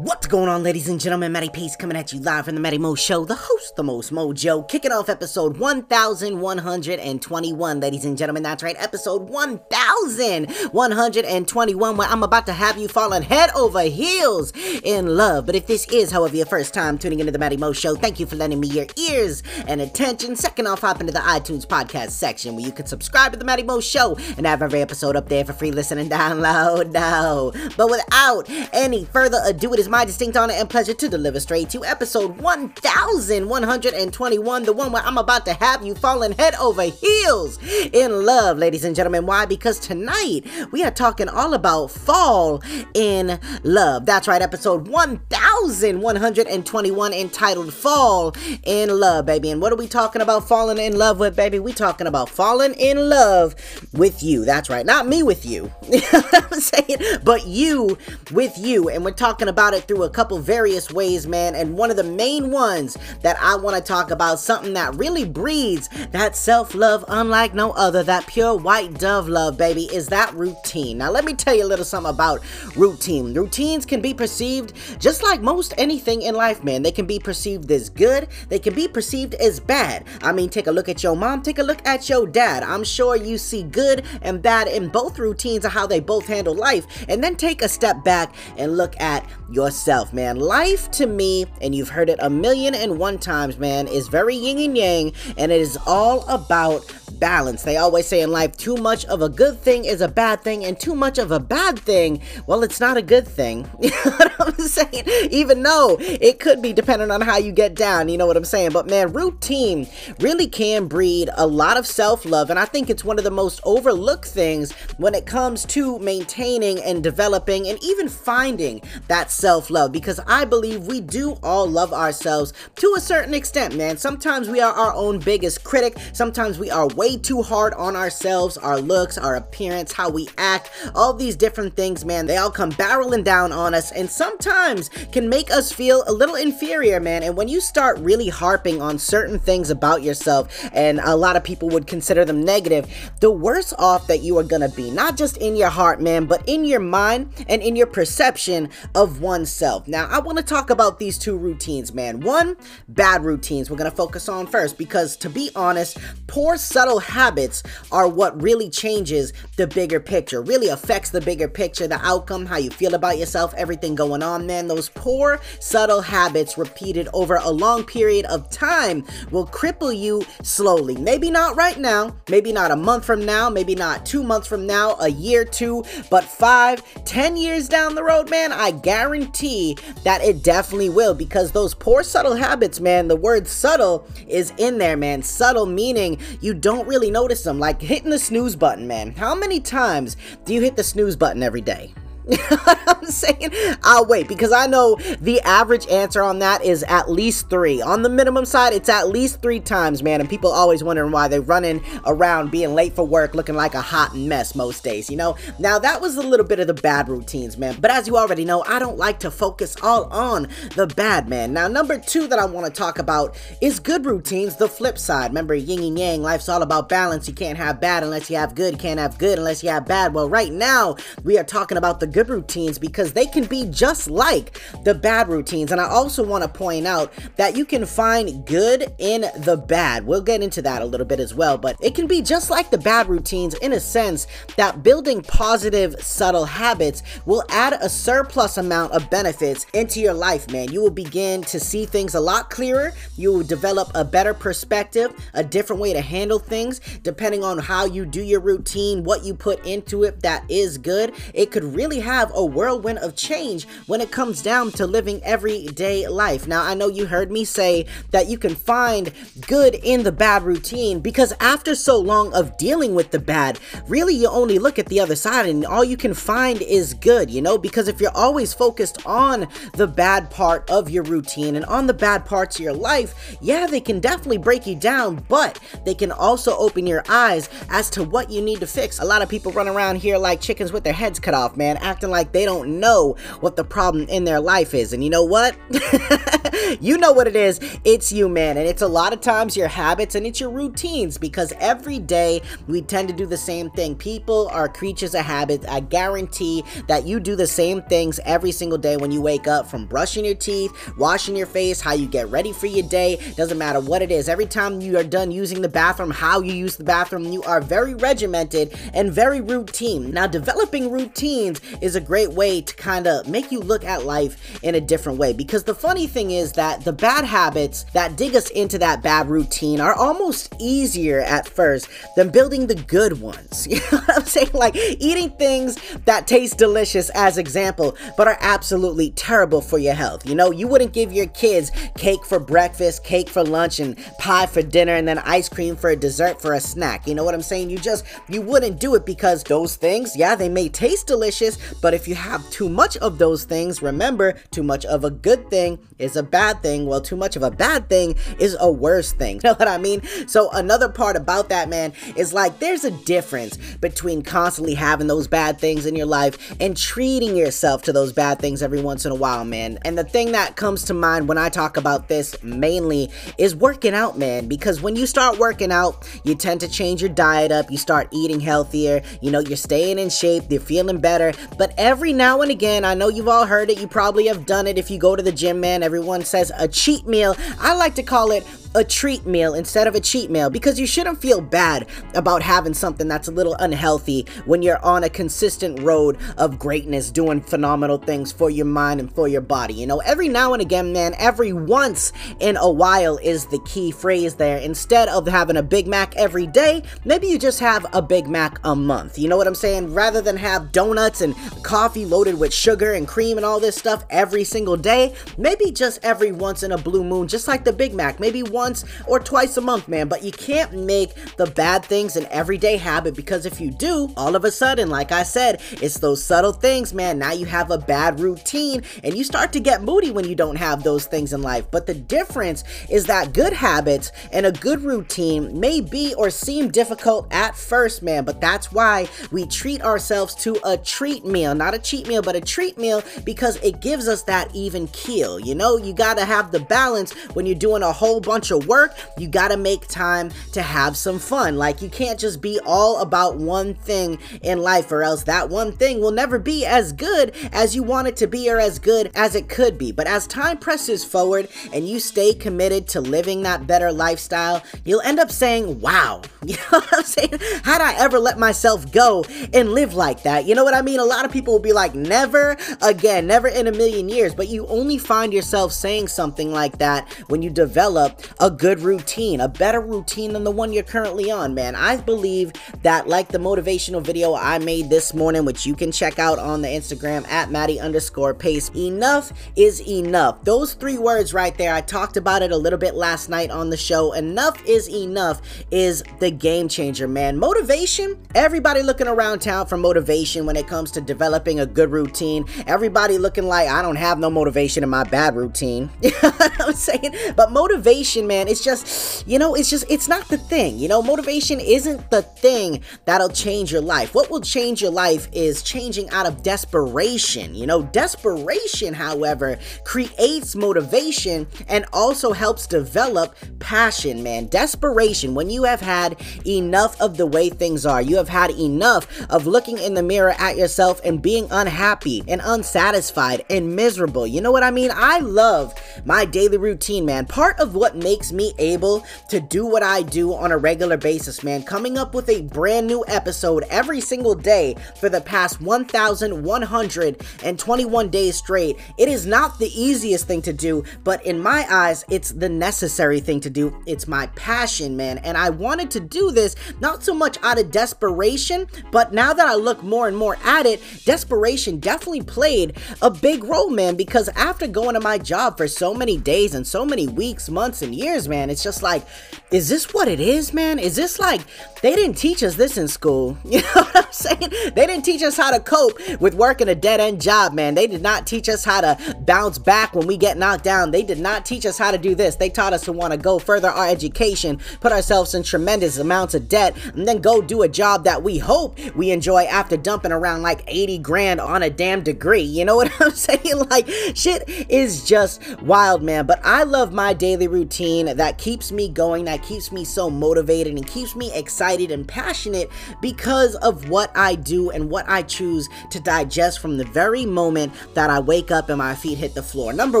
What's going on, ladies and gentlemen? Matty Pace coming at you live from the Matty Mo Show, the host, the most mojo, kicking off episode 1121, ladies and gentlemen. That's right, episode 1121, where I'm about to have you falling head over heels in love. But if this is, however, your first time tuning into the Matty Mo Show, thank you for lending me your ears and attention. Second off, hop into the iTunes podcast section where you can subscribe to the Matty Mo Show and have every episode up there for free listen and download. No, but without any further ado, it is my distinct honor and pleasure to deliver straight to episode 1121, the one where I'm about to have you falling head over heels in love, ladies and gentlemen. Why? Because tonight we are talking all about fall in love. That's right, episode 1121 entitled Fall in Love, baby. And what are we talking about falling in love with, baby? We talking about falling in love with you. That's right, not me with you. I'm saying? But you with you. And we're talking about it through a couple various ways, man. And one of the main ones that I want to talk about, something that really breeds that self love unlike no other, that pure white dove love, baby, is that routine. Now, let me tell you a little something about routine. Routines can be perceived just like most anything in life, man. They can be perceived as good, they can be perceived as bad. I mean, take a look at your mom, take a look at your dad. I'm sure you see good and bad in both routines of how they both handle life. And then take a step back and look at your yourself, man. Life to me, and you've heard it a million and one times, man, is very yin and yang, and it is all about balance. They always say in life, too much of a good thing is a bad thing, and too much of a bad thing, well, it's not a good thing. You know what I'm saying? Even though it could be depending on how you get down, you know what I'm saying? But man, routine really can breed a lot of self love, and I think it's one of the most overlooked things when it comes to maintaining and developing and even finding that self love because I believe we do all love ourselves to a certain extent, man. Sometimes we are our own biggest critic, sometimes we are way way too hard on ourselves, our looks, our appearance, how we act, all these different things, man. They all come barreling down on us and sometimes can make us feel a little inferior, man. And when you start really harping on certain things about yourself, and a lot of people would consider them negative, the worse off that you are gonna be. Not just in your heart, man, but in your mind and in your perception of oneself. Now, I wanna talk about these two routines, man. One, bad routines, we're gonna focus on first because to be honest, poor, subtle habits are what really changes the bigger picture, really affects the bigger picture, the outcome, how you feel about yourself, everything going on, man. Those poor, subtle habits repeated over a long period of time will cripple you slowly. Maybe not right now, maybe not a month from now, maybe not two months from now, a year, two, but five, ten years down the road, man, I guarantee that it definitely will because those poor, subtle habits, man, the word subtle is in there, man. Subtle meaning you don't really notice them. Like hitting the snooze button, man. How many times do you hit the snooze button every day? I'm saying? I'll wait because I know the average answer on that is at least three. On the minimum side, it's at least three times, man. And people always wondering why they're running around being late for work looking like a hot mess most days, you know? Now, that was a little bit of the bad routines, man. But as you already know, I don't like to focus all on the bad, man. Now, number two that I want to talk about is good routines, the flip side. Remember, yin and yang, life's all about balance. You can't have bad unless you have good. You can't have good unless you have bad. Well, right now, we are talking about the good routines because they can be just like the bad routines. And I also want to point out that you can find good in the bad. We'll get into that a little bit as well, but it can be just like the bad routines in a sense that building positive, subtle habits will add a surplus amount of benefits into your life, man. You will begin to see things a lot clearer. You will develop a better perspective, a different way to handle things, depending on how you do your routine, what you put into it that is good. It could really have a whirlwind of change when it comes down to living everyday life. Now, I know you heard me say that you can find good in the bad routine because after so long of dealing with the bad, really you only look at the other side and all you can find is good, you know? Because if you're always focused on the bad part of your routine and on the bad parts of your life, yeah, they can definitely break you down, but they can also open your eyes as to what you need to fix. A lot of people run around here like chickens with their heads cut off, man, acting like they don't know what the problem in their life is. And you know what? you know what it is. It's you, man. And it's a lot of times your habits and it's your routines because every day we tend to do the same thing. People are creatures of habit. I guarantee that you do the same things every single day when you wake up from brushing your teeth, washing your face, how you get ready for your day. Doesn't matter what it is. Every time you are done using the bathroom, how you use the bathroom, you are very regimented and very routine. Now, developing routines is a great way to kind of make you look at life in a different way because the funny thing is that the bad habits that dig us into that bad routine are almost easier at first than building the good ones. You know what I'm saying? Like eating things that taste delicious as example, but are absolutely terrible for your health. You know, you wouldn't give your kids cake for breakfast, cake for lunch, and pie for dinner, and then ice cream for a dessert for a snack. You know what I'm saying? You just, you wouldn't do it because those things, yeah, they may taste delicious, but if you have too much of those things, remember, too much of a good thing is a bad thing. Well, too much of a bad thing is a worse thing. You know what I mean? So another part about that, man, is like there's a difference between constantly having those bad things in your life and treating yourself to those bad things every once in a while, man. And the thing that comes to mind when I talk about this mainly is working out, man, because when you start working out, you tend to change your diet up, you start eating healthier, you know, you're staying in shape, you're feeling better. But every now and again, I know you've all heard it, you probably have done it if you go to the gym, man. Everyone says a cheat meal. I like to call it a treat meal instead of a cheat meal because you shouldn't feel bad about having something that's a little unhealthy when you're on a consistent road of greatness, doing phenomenal things for your mind and for your body. You know, every now and again, man, every once in a while is the key phrase there. Instead of having a Big Mac every day, maybe you just have a Big Mac a month. You know what I'm saying? Rather than have donuts and coffee loaded with sugar and cream and all this stuff every single day, maybe just every once in a blue moon, just like the Big Mac, maybe once or twice a month, man. But you can't make the bad things an everyday habit because if you do, all of a sudden, like I said, it's those subtle things, man. Now you have a bad routine and you start to get moody when you don't have those things in life. But the difference is that good habits and a good routine may be or seem difficult at first, man. But that's why we treat ourselves to a treat meal, not a cheat meal, but a treat meal because it gives us that even keel. You know, you gotta have the balance when you're doing a whole bunch work, you gotta make time to have some fun. Like, you can't just be all about one thing in life, or else that one thing will never be as good as you want it to be or as good as it could be. But as time presses forward and you stay committed to living that better lifestyle, you'll end up saying, Wow, you know what I'm saying? Had I ever let myself go and live like that? You know what I mean? A lot of people will be like, Never again, never in a million years. But you only find yourself saying something like that when you develop a good routine, a better routine than the one you're currently on, man. I believe that, like the motivational video I made this morning, which you can check out on the Instagram at Matty underscore pace, enough is enough. Those three words right there, I talked about it a little bit last night on the show. Enough is enough is the game changer, man. Motivation, everybody looking around town for motivation when it comes to developing a good routine. Everybody looking like I don't have no motivation in my bad routine. You know what I'm saying? But motivation man, it's just, you know, it's just, it's not the thing. You know, motivation isn't the thing that'll change your life. What will change your life is changing out of desperation. You know, desperation, however, creates motivation and also helps develop passion, man. Desperation, when you have had enough of the way things are, you have had enough of looking in the mirror at yourself and being unhappy and unsatisfied and miserable. You know what I mean? I love my daily routine, man. Part of what makes makes me able to do what I do on a regular basis, man. Coming up with a brand new episode every single day for the past 1,121 days straight. It is not the easiest thing to do, but in my eyes, it's the necessary thing to do. It's my passion, man. And I wanted to do this not so much out of desperation, but now that I look more and more at it, desperation definitely played a big role, man, because after going to my job for so many days and so many weeks, months, and years, man, it's just like, is this what it is, man? Is this like, they didn't teach us this in school? You know what I'm saying? They didn't teach us how to cope with working a dead end job, man. They did not teach us how to bounce back when we get knocked down. They did not teach us how to do this. They taught us to want to go further our education, put ourselves in tremendous amounts of debt, and then go do a job that we hope we enjoy after dumping around like 80 grand on a damn degree. You know what I'm saying? Like, shit is just wild, man. But I love my daily routine that keeps me going, that keeps me so motivated, and keeps me excited and passionate because of what I do and what I choose to digest from the very moment that I wake up and my feet hit the floor. Number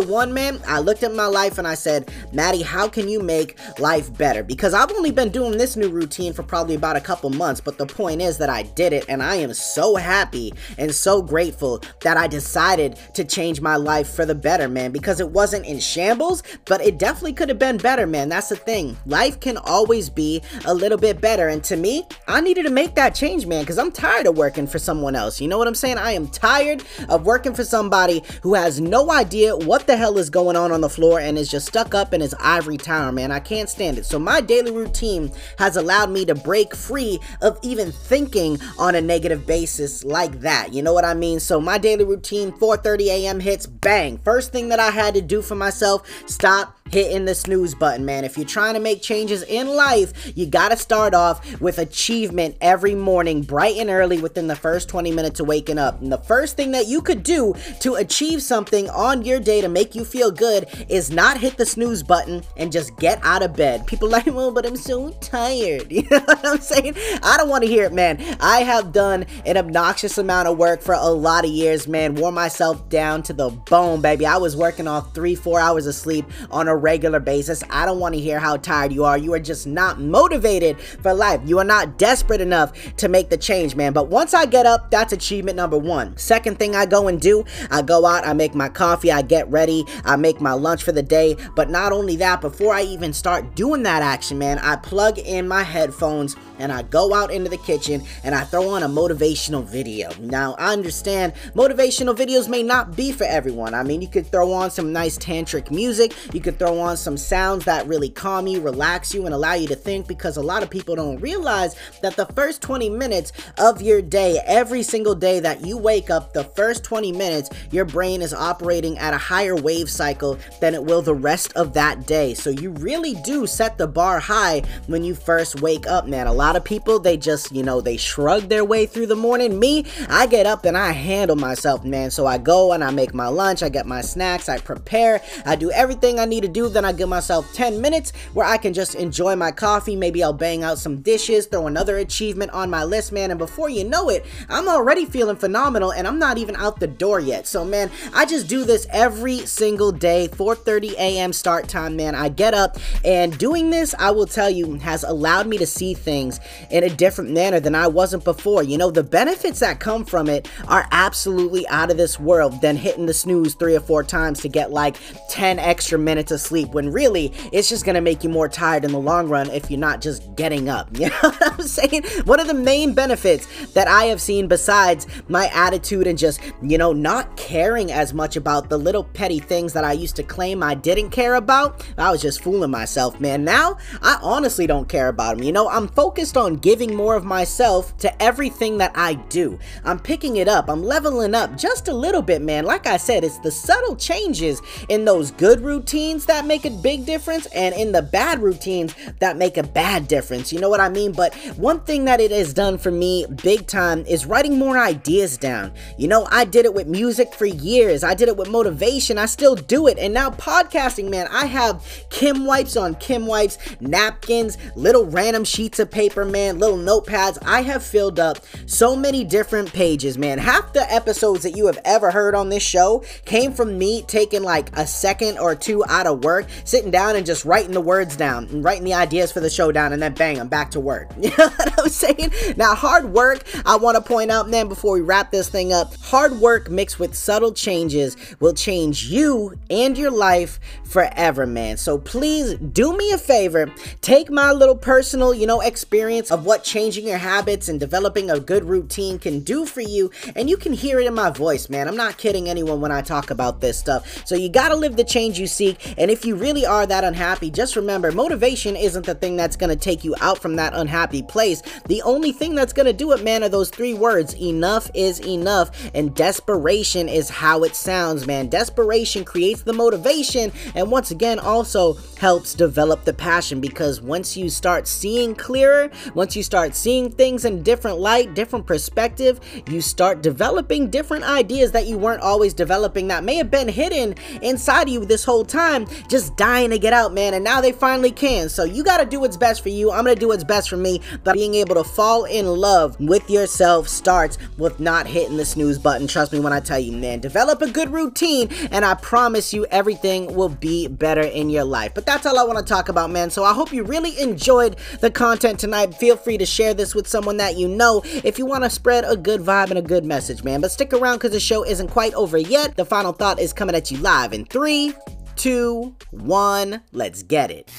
one, man, I looked at my life and I said, Matty, how can you make life better? Because I've only been doing this new routine for probably about a couple months, but the point is that I did it and I am so happy and so grateful that I decided to change my life for the better, man, because it wasn't in shambles, but it definitely could have been better, man. That's the thing. Life can always be a little bit better. And to me, I needed to make that change, man, because I'm tired of working for someone else. You know what I'm saying? I am tired of working for somebody who has no idea what the hell is going on on the floor and is just stuck up in his ivory tower, man. I can't stand it. So my daily routine has allowed me to break free of even thinking on a negative basis like that. You know what I mean? So my daily routine, 4:30 a.m. hits, bang. First thing that I had to do for myself, stop hitting the snooze button, man. If you're trying to make changes in life, you got to start off with achievement every morning, bright and early within the first 20 minutes of waking up. And the first thing that you could do to achieve something on your day to make you feel good is not hit the snooze button and just get out of bed. People like, well, but I'm so tired. You know what I'm saying? I don't want to hear it, man. I have done an obnoxious amount of work for a lot of years, man. Wore myself down to the bone, baby. I was working off three, four hours of sleep on a regular basis. I don't want to hear how tired you are. You are just not motivated for life. You are not desperate enough to make the change, man. But once I get up, that's achievement number one. Second thing I go and do, I go out, I make my coffee, I get ready, I make my lunch for the day. But not only that, before I even start doing that action, man, I plug in my headphones and I go out into the kitchen and I throw on a motivational video. Now, I understand motivational videos may not be for everyone. I mean, you could throw on some nice tantric music, you could throw on some sounds that really calm you, relax you, and allow you to think because a lot of people don't realize that the first 20 minutes of your day, every single day that you wake up, the first 20 minutes, your brain is operating at a higher wave cycle than it will the rest of that day. So you really do set the bar high when you first wake up, man. A lot of people, they just, you know, they shrug their way through the morning. Me, I get up and I handle myself, man. So I go and I make my lunch, I get my snacks, I prepare, I do everything I need to do. Then I give myself 10 minutes where I can just enjoy my coffee. Maybe I'll bang out some dishes, throw another achievement on my list, man. And before you know it, I'm already feeling phenomenal and I'm not even out the door yet. So, man, I just do this every single day, 4:30 a.m. start time, man. I get up and doing this, I will tell you, has allowed me to see things in a different manner than I wasn't before. You know, the benefits that come from it are absolutely out of this world than hitting the snooze three or four times to get like 10 extra minutes of sleep when really it's just gonna make you more tired in the long run if you're not just getting up. You know what I'm saying? One of the main benefits that I have seen besides my attitude and just, you know, not caring as much about the little petty things that I used to claim I didn't care about, I was just fooling myself, man. Now, I honestly don't care about them. You know, I'm focused on giving more of myself to everything that I do. I'm picking it up, I'm leveling up just a little bit, man. Like I said, it's the subtle changes in those good routines that make a big difference and in the bad routines that make a bad difference. You know what I mean? But one thing that it has done for me big time is writing more ideas down. You know, I did it with music for years. I did it with motivation. I still do it. And now podcasting, man, I have Kimwipes on Kimwipes, napkins, little random sheets of paper, man, little notepads. I have filled up so many different pages, man. Half the episodes that you have ever heard on this show came from me taking like a second or two out of work, sitting down and just writing the words down and writing the ideas for the show down, and then bang, I'm back to work. You know what I'm saying? Now, hard work, I want to point out, man, before we wrap this thing up, hard work mixed with subtle changes will change you and your life forever, man. So please do me a favor, take my little personal, you know, experience of what changing your habits and developing a good routine can do for you, and you can hear it in my voice, man. I'm not kidding anyone when I talk about this stuff. So you gotta live the change you seek, and if you really are that unhappy, just remember motivation isn't the thing that's gonna take you out from that unhappy place. The only thing that's gonna do it, man, are those three words enough is enough, and desperation is how it sounds, man. Desperation creates the motivation, and once again, also helps develop the passion because once you start seeing clearer, once you start seeing things in different light, different perspective, you start developing different ideas that you weren't always developing that may have been hidden inside of you this whole time, just dying to get out, man. And now they finally can. So you got to do what's best for you. I'm going to do what's best for me. But being able to fall in love with yourself starts with not hitting the snooze button. Trust me when I tell you, man. Develop a good routine, and I promise you everything will be better in your life. But that's all I want to talk about, man. So I hope you really enjoyed the content tonight. Feel free to share this with someone that you know if you want to spread a good vibe and a good message, man. But stick around because the show isn't quite over yet. The final thought is coming at you live in three, two, one. Let's get it.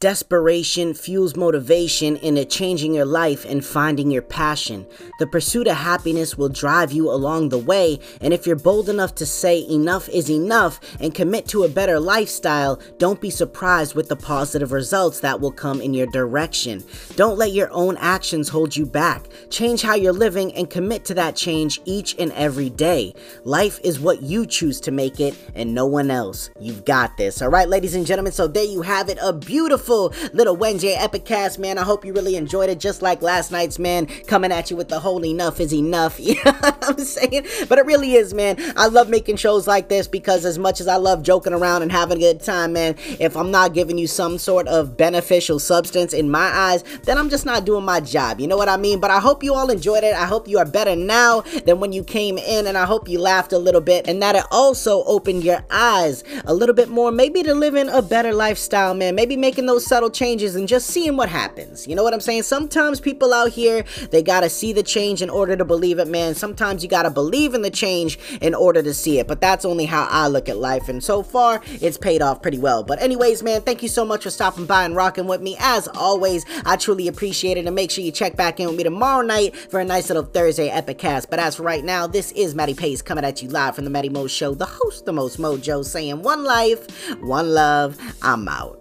Desperation fuels motivation into changing your life and finding your passion. The pursuit of happiness will drive you along the way, and if you're bold enough to say enough is enough and commit to a better lifestyle, don't be surprised with the positive results that will come in your direction. Don't let your own actions hold you back. Change how you're living and commit to that change each and every day. Life is what you choose to make it and no one else. You've got this. All right, ladies and gentlemen, so there you have it. A beautiful little Wednesday epicast, man. I hope you really enjoyed it, just like last night's, man. Coming at you with the whole enough is enough. You know what I'm saying? But it really is, man. I love making shows like this because as much as I love joking around and having a good time, man, if I'm not giving you some sort of beneficial substance in my eyes, then I'm just not doing my job. You know what I mean? But I hope you all enjoyed it. I hope you are better now than when you came in, and I hope you laughed a little bit and that it also opened your eyes a little bit more, maybe to living a better lifestyle, man. Maybe making those subtle changes and just seeing what happens. You know what I'm saying? Sometimes people out here, they gotta see the change in order to believe it, man. Sometimes you gotta believe in the change in order to see it. But that's only how I look at life. And so far, it's paid off pretty well. But, anyways, man, thank you so much for stopping by and rocking with me. As always, I truly appreciate it. And make sure you check back in with me tomorrow night for a nice little Thursday epicast. But as for right now, this is Matty Pace coming at you live from the Matty Mo Show, the host, the most mojo, saying one life, one love. I'm out.